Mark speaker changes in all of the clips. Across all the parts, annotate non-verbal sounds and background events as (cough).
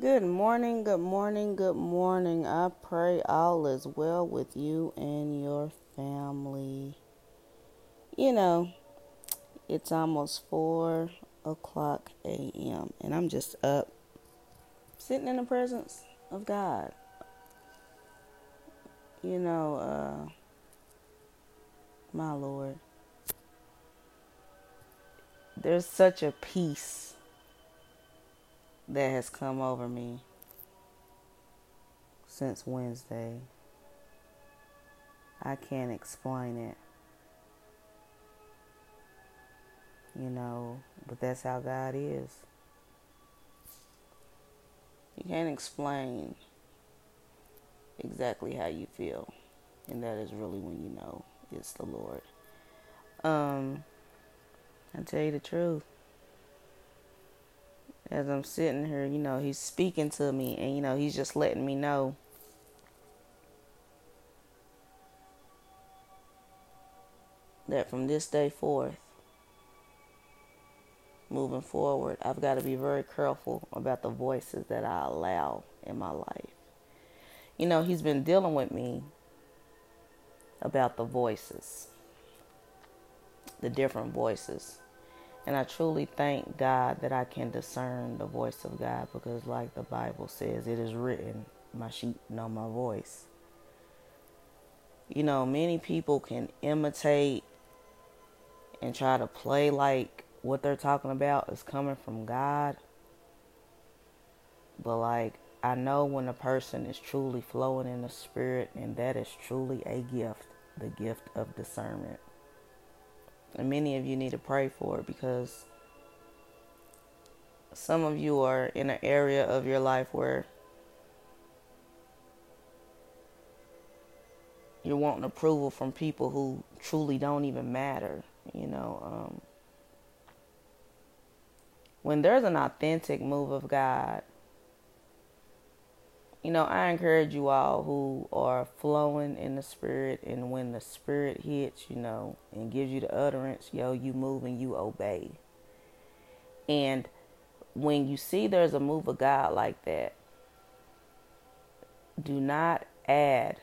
Speaker 1: Good morning, good morning, good morning. I pray all is well with you and your family. You know, it's almost 4 o'clock a.m., and I'm just up, sitting in the presence of God. You know, uh, my Lord, there's such a peace that has come over me since Wednesday. I can't explain it. You know, but that's how God is. You can't explain exactly how you feel. And that is really when you know it's the Lord. Um, I tell you the truth as I'm sitting here, you know, he's speaking to me and, you know, he's just letting me know. That from this day forth, moving forward, I've got to be very careful about the voices that I allow in my life. You know, he's been dealing with me about the voices, the different voices and I truly thank God that I can discern the voice of God because, like the Bible says, it is written, My sheep know my voice. You know, many people can imitate and try to play like what they're talking about is coming from God. But, like, I know when a person is truly flowing in the Spirit, and that is truly a gift the gift of discernment. And many of you need to pray for it because some of you are in an area of your life where you're wanting approval from people who truly don't even matter. You know, um, when there's an authentic move of God, you know, I encourage you all who are flowing in the spirit, and when the spirit hits, you know, and gives you the utterance, yo, you move and you obey. And when you see there's a move of God like that, do not add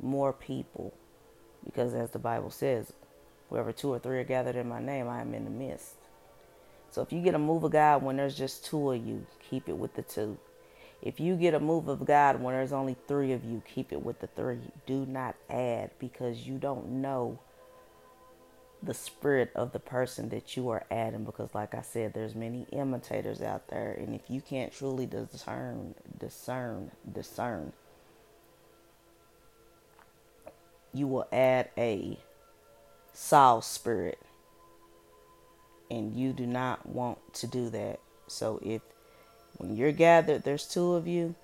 Speaker 1: more people, because as the Bible says, wherever two or three are gathered in my name, I am in the midst. So if you get a move of God when there's just two of you, keep it with the two. If you get a move of God when there's only three of you, keep it with the three. Do not add because you don't know the spirit of the person that you are adding because like I said there's many imitators out there. And if you can't truly discern discern discern you will add a Saul spirit. And you do not want to do that. So if when you're gathered, there's two of you.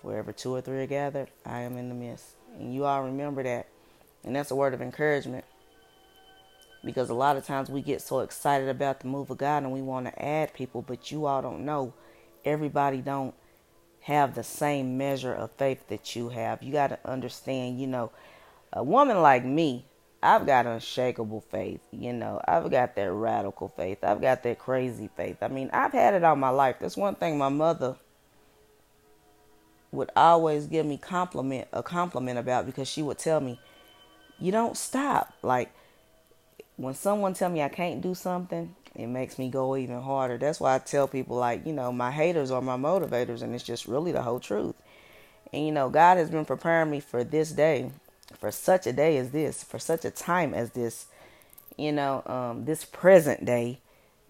Speaker 1: Wherever two or three are gathered, I am in the midst. And you all remember that. And that's a word of encouragement. Because a lot of times we get so excited about the move of God and we want to add people, but you all don't know. Everybody don't have the same measure of faith that you have. You got to understand, you know, a woman like me, I've got unshakable faith. You know, I've got that radical faith. I've got that crazy faith. I mean, I've had it all my life. That's one thing my mother would always give me compliment a compliment about because she would tell me, "You don't stop." Like when someone tell me I can't do something, it makes me go even harder. That's why I tell people like, you know, my haters are my motivators and it's just really the whole truth. And you know, God has been preparing me for this day for such a day as this, for such a time as this, you know, um, this present day,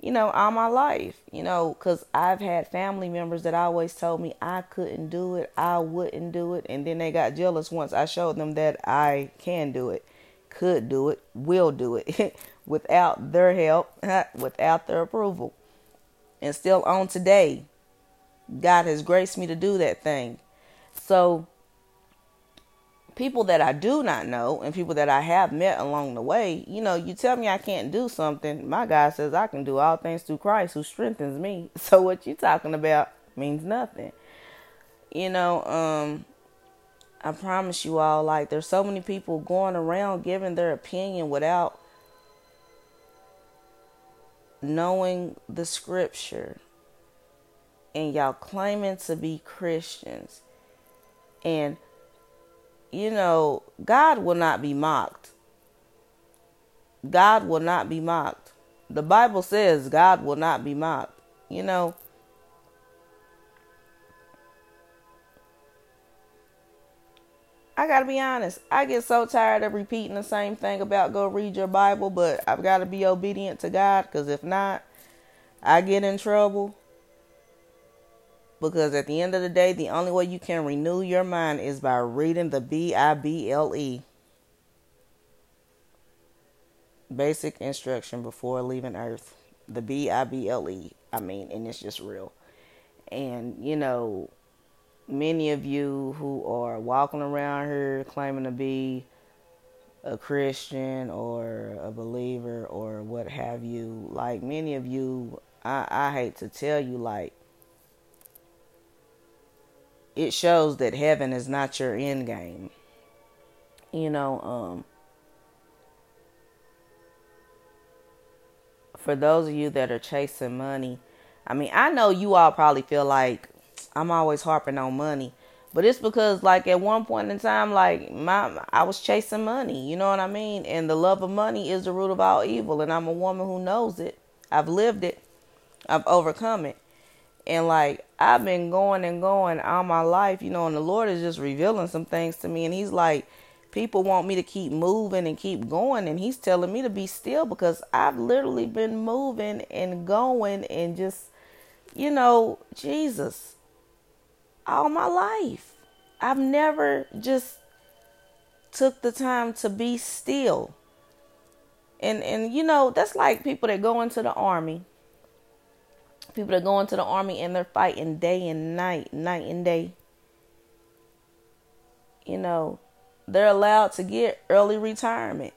Speaker 1: you know, all my life, you know, because I've had family members that always told me I couldn't do it, I wouldn't do it, and then they got jealous once I showed them that I can do it, could do it, will do it (laughs) without their help, (laughs) without their approval. And still on today, God has graced me to do that thing. So, people that I do not know and people that I have met along the way, you know, you tell me I can't do something, my God says I can do all things through Christ who strengthens me. (laughs) So what you talking about means nothing. You know, um I promise you all like there's so many people going around giving their opinion without knowing the scripture. and y'all claiming to be Christians. And, you know, God will not be mocked. God will not be mocked. The Bible says God will not be mocked. You know, I gotta be honest. I get so tired of repeating the same thing about go read your Bible, but I've got to be obedient to God because if not, I get in trouble. Because at the end of the day, the only way you can renew your mind is by reading the B I B L E. Basic instruction before leaving Earth. The B I B L E. I mean, and it's just real. And, you know, many of you who are walking around here claiming to be a Christian or a believer or what have you, like many of you, I, I hate to tell you, like, it shows that heaven is not your end game. You know, um, for those of you that are chasing money, I mean, I know you all probably feel like I'm always harping on money. But it's because like at one point in time, like my I was chasing money, you know what I mean? And the love of money is the root of all evil. And I'm a woman who knows it. I've lived it. I've overcome it. And like I've been going and going all my life, you know, and the Lord is just revealing some things to me. And He's like, people want me to keep moving and keep going. And He's telling me to be still because I've literally been moving and going and just, you know, Jesus all my life. I've never just took the time to be still. And and you know, that's like people that go into the army. People that go into the army and they're fighting day and night, night and day. You know, they're allowed to get early retirement.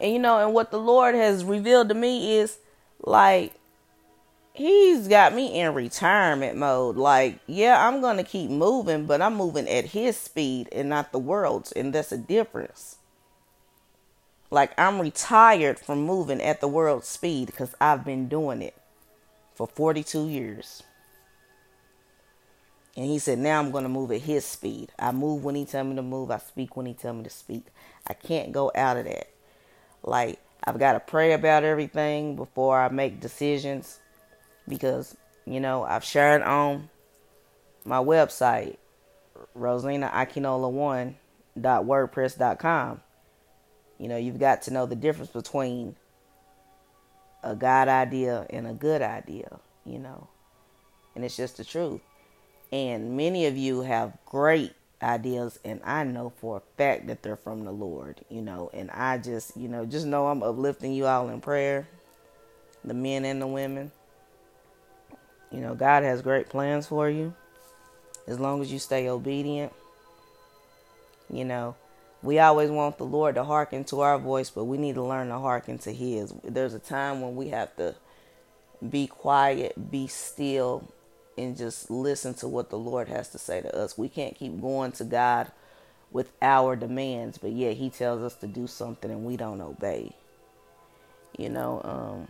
Speaker 1: And you know, and what the Lord has revealed to me is like he's got me in retirement mode. Like, yeah, I'm going to keep moving, but I'm moving at his speed and not the world's. And that's a difference. Like, I'm retired from moving at the world's speed because I've been doing it for 42 years. And he said, now I'm going to move at his speed. I move when he tell me to move. I speak when he tell me to speak. I can't go out of that. Like, I've got to pray about everything before I make decisions because you know I've shared on my website rosinaakinola1.wordpress.com. You know, you've got to know the difference between a God idea and a good idea, you know. And it's just the truth. And many of you have great ideas and I know for a fact that they're from the Lord, you know, and I just, you know, just know I'm uplifting you all in prayer, the men and the women. You know, God has great plans for you as long as you stay obedient. You know, we always want the Lord to hearken to our voice, but we need to learn to hearken to His. There's a time when we have to be quiet, be still, and just listen to what the Lord has to say to us. We can't keep going to God with our demands, but yet He tells us to do something and we don't obey. You know, um,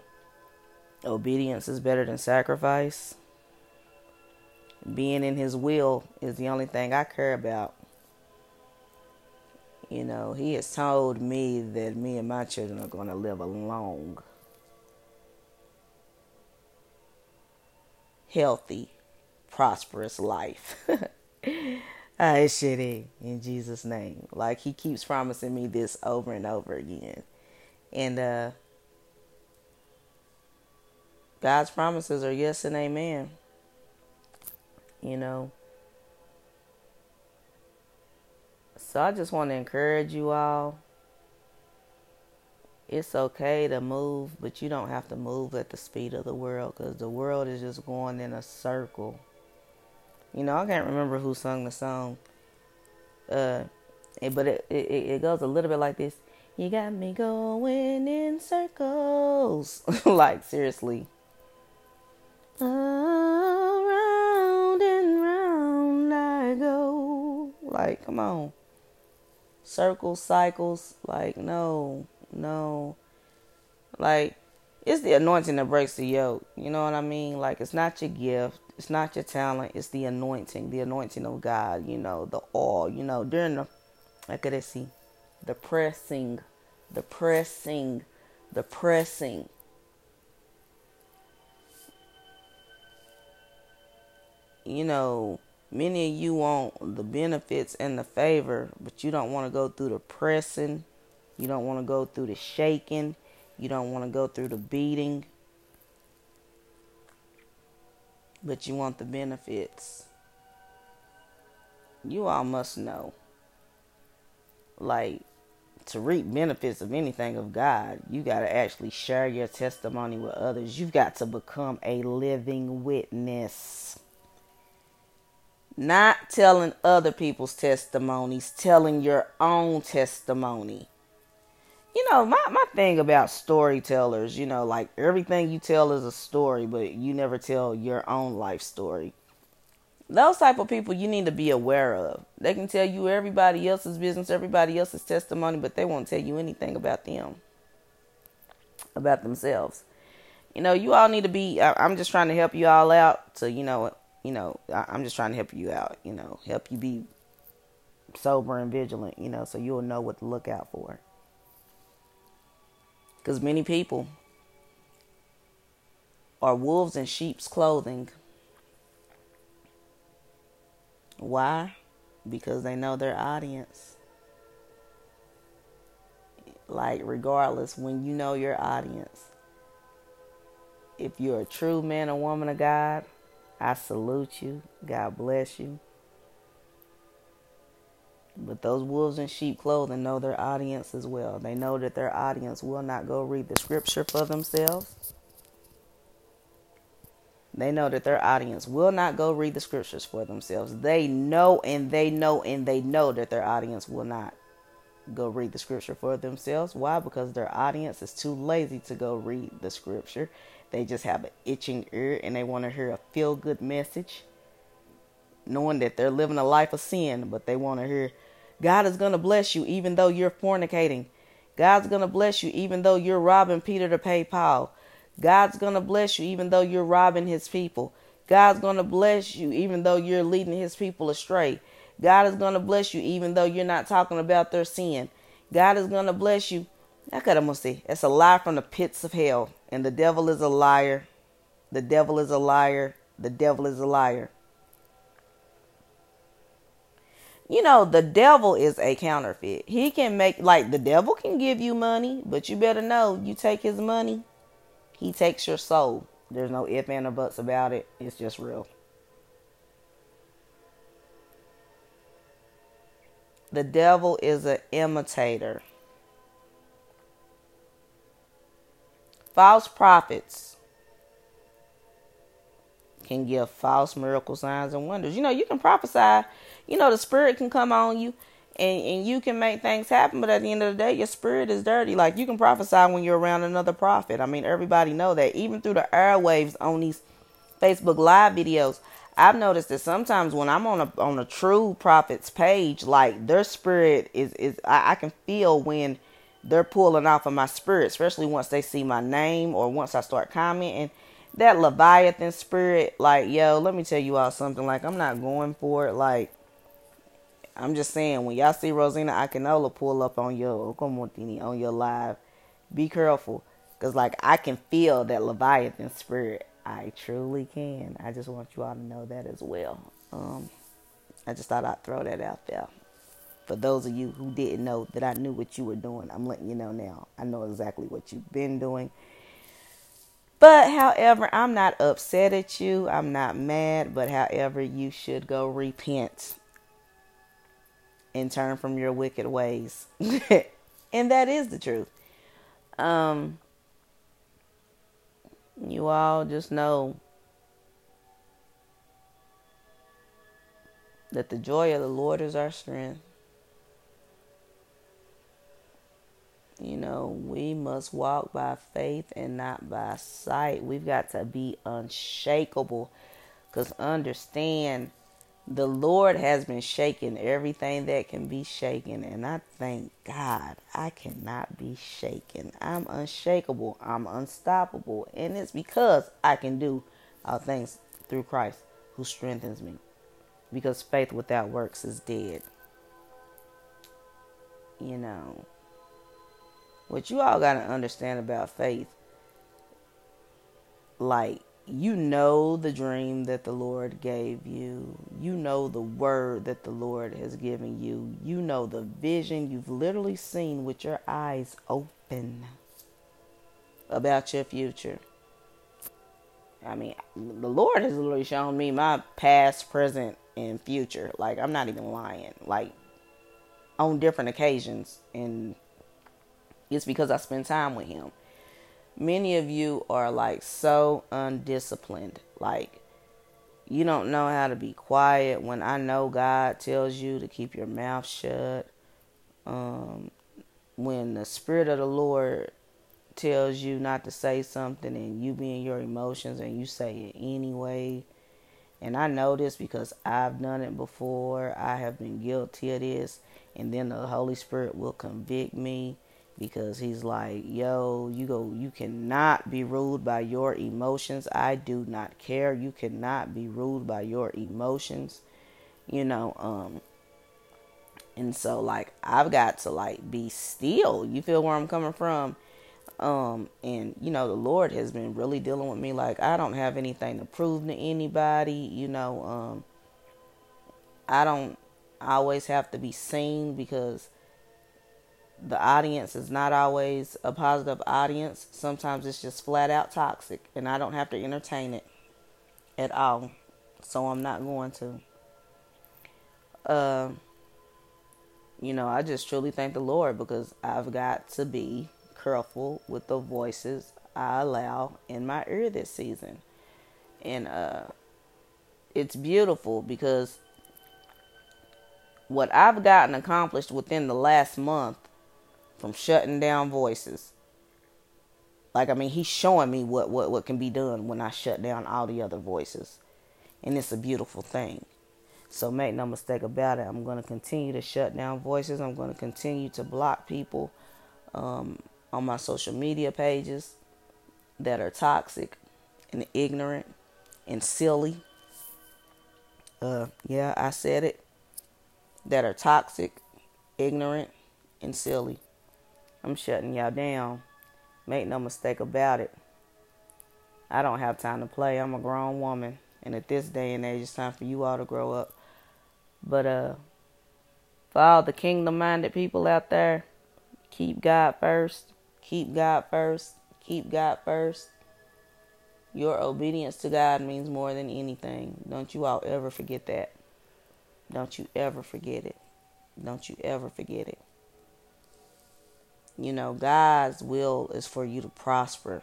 Speaker 1: Obedience is better than sacrifice. Being in His will is the only thing I care about. You know, He has told me that me and my children are going to live a long, healthy, prosperous life. (laughs) I shit in Jesus' name. Like He keeps promising me this over and over again. And, uh, God's promises are yes and amen. You know. So I just want to encourage you all. It's okay to move, but you don't have to move at the speed of the world because the world is just going in a circle. You know, I can't remember who sung the song. Uh, but it, it, it goes a little bit like this. You got me going in circles. (laughs) like, seriously. Around and round I go. Like, come on. Circles, cycles. Like, no, no. Like, it's the anointing that breaks the yoke. You know what I mean? Like, it's not your gift. It's not your talent, it's the anointing, the anointing of God, you know, the all. you know, during the I see, the pressing, the pressing, the pressing. You know, many of you want the benefits and the favor, but you don't want to go through the pressing. You don't want to go through the shaking. You don't want to go through the beating but you want the benefits. You all must know. Like, to reap benefits of anything of God, you got to actually share your testimony with others. You've got to become a living witness. Not telling other people's testimonies, telling your own testimony you know, my, my thing about storytellers, you know, like everything you tell is a story, but you never tell your own life story. Those type of people you need to be aware of. They can tell you everybody else's business, everybody else's testimony, but they won't tell you anything about them, about themselves. You know, you all need to be. I'm just trying to help you all out. To you know, you know, I, I'm just trying to help you out. You know, help you be sober and vigilant. You know, so you'll know what to look out for. Because many people are wolves in sheep's clothing. Why? Because they know their audience. Like, regardless, when you know your audience, if you're a true man or woman of God, I salute you. God bless you. But those wolves in sheep clothing know their audience as well. They know that their audience will not go read the scripture for themselves. They know that their audience will not go read the scriptures for themselves. They know and they know and they know that their audience will not go read the scripture for themselves. Why? Because their audience is too lazy to go read the scripture. They just have an itching ear and they want to hear a feel good message, knowing that they're living a life of sin, but they want to hear God is going to bless you even though you're fornicating. God's going to bless you even though you're robbing Peter to pay Paul. God's going to bless you even though you're robbing his people. God's going to bless you even though you're leading his people astray. God is going to bless you even though you're not talking about their sin. God is going to bless you. It's a lie from the pits of hell. And the devil is a liar. The devil is a liar. The devil is a liar you know, the devil is a counterfeit. He can make, like, the devil can give you money, but you better know you take his money, he takes your soul. There's no if, and, or buts about it. It's just real. The devil is an imitator. False prophets can give false miracle signs and wonders. You know, you can prophesy you know, the spirit can come on you and, and you can make things happen, but at the end of the day, your spirit is dirty. Like you can prophesy when you're around another prophet. I mean, everybody know that. Even through the airwaves on these Facebook live videos, I've noticed that sometimes when I'm on a on a true prophet's page, like their spirit is is I, I can feel when they're pulling off of my spirit, especially once they see my name or once I start commenting. That Leviathan spirit, like, yo, let me tell you all something. Like, I'm not going for it. Like, I'm just saying, when y'all see Rosina Akinola pull up on your oh, on your live, be careful. Because, like, I can feel that Leviathan spirit. I truly can. I just want you all to know that as well. Um, I just thought I'd throw that out there. For those of you who didn't know that I knew what you were doing, I'm letting you know now. I know exactly what you've been doing. But however, I'm not upset at you. I'm not mad. But however, you should go repent and turn from your wicked ways. (laughs) and that is the truth. Um, you all just know that the joy of the Lord is our strength. You know, we must walk by faith and not by sight. We've got to be unshakable because understand the Lord has been shaking everything that can be shaken, and I thank God I cannot be shaken. I'm unshakable, I'm unstoppable, and it's because I can do all things through Christ who strengthens me. Because faith without works is dead. You know, what you all got to understand about faith, like, you know the dream that the Lord gave you. You know the word that the Lord has given you. You know the vision you've literally seen with your eyes open about your future. I mean, the Lord has literally shown me my past, present, and future. Like, I'm not even lying. Like, on different occasions. And it's because I spend time with Him. Many of you are like so undisciplined. Like, you don't know how to be quiet when I know God tells you to keep your mouth shut. Um, when the Spirit of the Lord tells you not to say something and you be in your emotions and you say it anyway. And I know this because I've done it before. I have been guilty of this. And then the Holy Spirit will convict me because he's like, yo, you go you cannot be ruled by your emotions. I do not care. You cannot be ruled by your emotions. You know, um and so like I've got to like be still. You feel where I'm coming from? Um, and you know, the Lord has been really dealing with me like I don't have anything to prove to anybody, you know, um I don't always have to be seen because the audience is not always a positive audience. Sometimes it's just flat out toxic and I don't have to entertain it at all. So I'm not going to. Uh, you know, I just truly thank the Lord because I've got to be careful with the voices I allow in my ear this season. And uh, it's beautiful because what I've gotten accomplished within the last month from shutting down voices. Like I mean, he's showing me what, what, what can be done when I shut down all the other voices. And it's a beautiful thing. So make no mistake about it, I'm going to continue to shut down voices. I'm going to continue to block people. Um, on my social media pages that are toxic and ignorant and silly. Uh, yeah, I said it. That are toxic, ignorant, and silly. I'm shutting y'all down. Make no mistake about it. I don't have time to play. I'm a grown woman. And at this day and age, it's time for you all to grow up. But uh, for all the kingdom minded people out there, keep God first. Keep God first. Keep God first. Your obedience to God means more than anything. Don't you all ever forget that. Don't you ever forget it. Don't you ever forget it. You know, God's will is for you to prosper,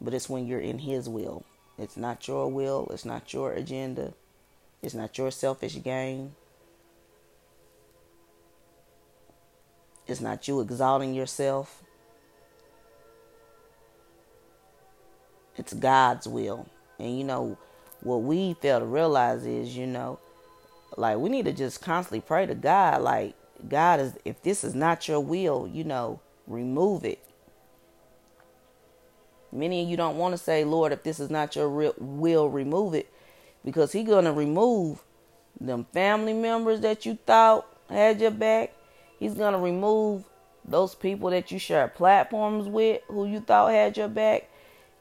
Speaker 1: but it's when you're in His will. It's not your will, it's not your agenda, it's not your selfish gain. It's not you exalting yourself. It's God's will. And you know, what we fail to realize is, you know, like we need to just constantly pray to God. Like, God is, if this is not your will, you know, remove it. Many of you don't want to say, Lord, if this is not your will, remove it. Because He's to remove them family members that you thought had your back. He's to remove those people that you share platforms with who you thought had your back.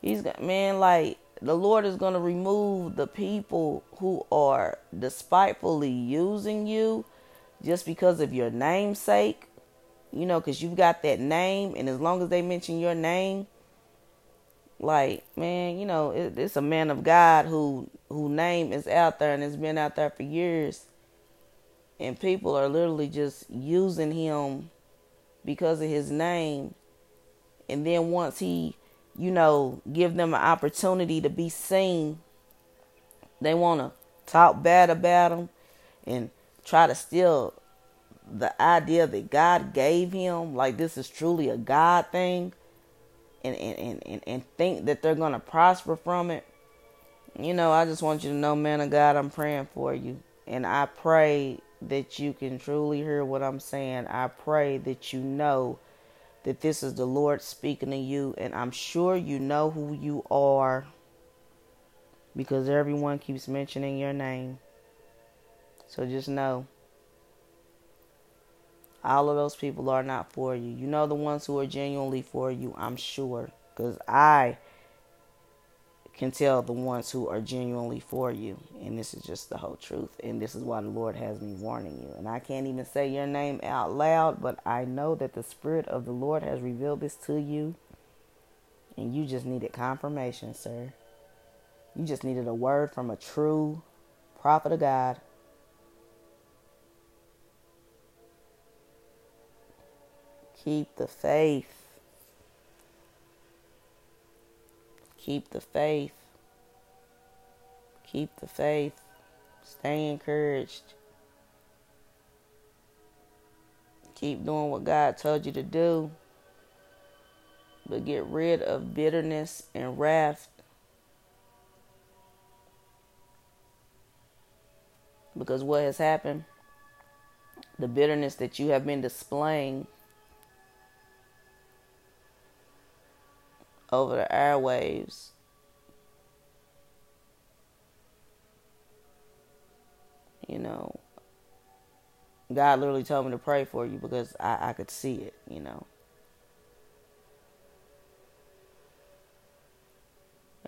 Speaker 1: He's got man like the Lord is going to remove the people who are despitefully using you just because of your namesake. You know, because you've got that name, and as long as they mention your name, like man, you know, it, it's a man of God who who name is out there and has been out there for years, and people are literally just using him because of his name, and then once he you know, give them an opportunity to be seen. They want to talk bad about him and try to steal the idea that God gave him, like this is truly a God thing, and, and, and, and and think that they're to prosper from it. You know, I just want you to know, man of God, I'm praying for you. And I pray that you can truly hear what I'm saying. I pray that you know that this is the Lord speaking to you, and I'm sure you know who you are. because everyone keeps mentioning your name. So just know all of those people are not for you. You know the ones who are genuinely for you, I'm sure, because I can tell the ones who are genuinely for you. And this is just the whole truth. And this is why the Lord has me warning you. And I can't even say your name out loud, but I know that the Spirit of the Lord has revealed this to you. And you just needed confirmation, sir. You just needed a word from a true prophet of God. Keep the faith. Keep the faith. Keep the faith. Stay encouraged. Keep doing what God told you to do. But get rid of bitterness and wrath. Because what has happened, the bitterness that you have been displaying over the airwaves. You know, God literally told me to pray for you because I, I could see it, you know.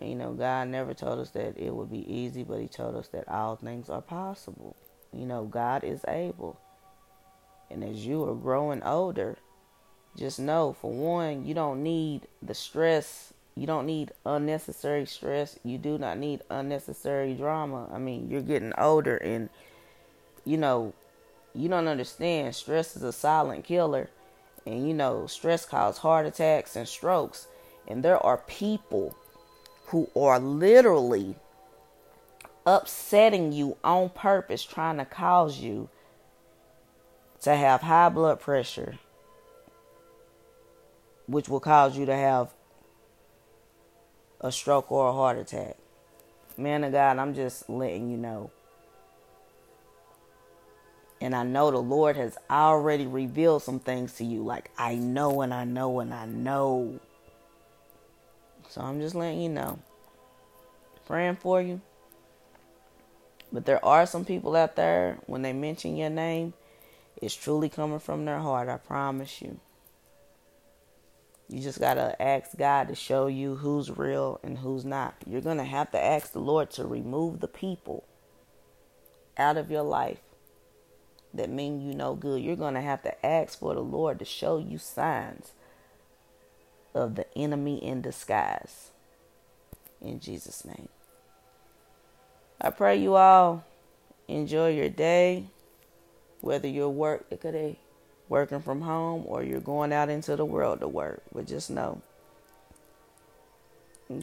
Speaker 1: You know, God never told us that it would be easy, but He told us that all things are possible. You know, God is able. And as you are growing older, just know for one, you don't need the stress. You don't need unnecessary stress. You do not need unnecessary drama. I mean, you're getting older and you know, you don't understand stress is a silent killer. And you know, stress causes heart attacks and strokes. And there are people who are literally upsetting you on purpose, trying to cause you to have high blood pressure, which will cause you to have a stroke or a heart attack. Man of God, I'm just letting you know. And I know the Lord has already revealed some things to you. Like, I know and I know and I know. So I'm just letting you know. Praying for you. But there are some people out there, when they mention your name, it's truly coming from their heart. I promise you. You just got to ask God to show you who's real and who's not. You're going to have to ask the Lord to remove the people out of your life that mean you no good. You're going to have to ask for the Lord to show you signs of the enemy in disguise. In Jesus' name. I pray you all enjoy your day, whether you're work working from home or you're going out into the world to work. But just know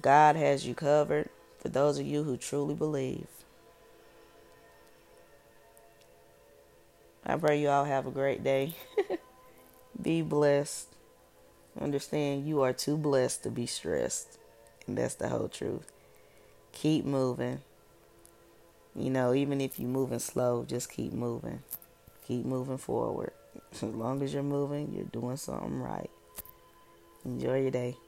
Speaker 1: God has you covered for those of you who truly believe. I pray you all have a great day. (laughs) be blessed. Understand you are too blessed to be stressed. And that's the whole truth. Keep moving. You know, even if you're moving slow, just keep moving. Keep moving forward. As long as you're moving, you're doing something right. Enjoy your day.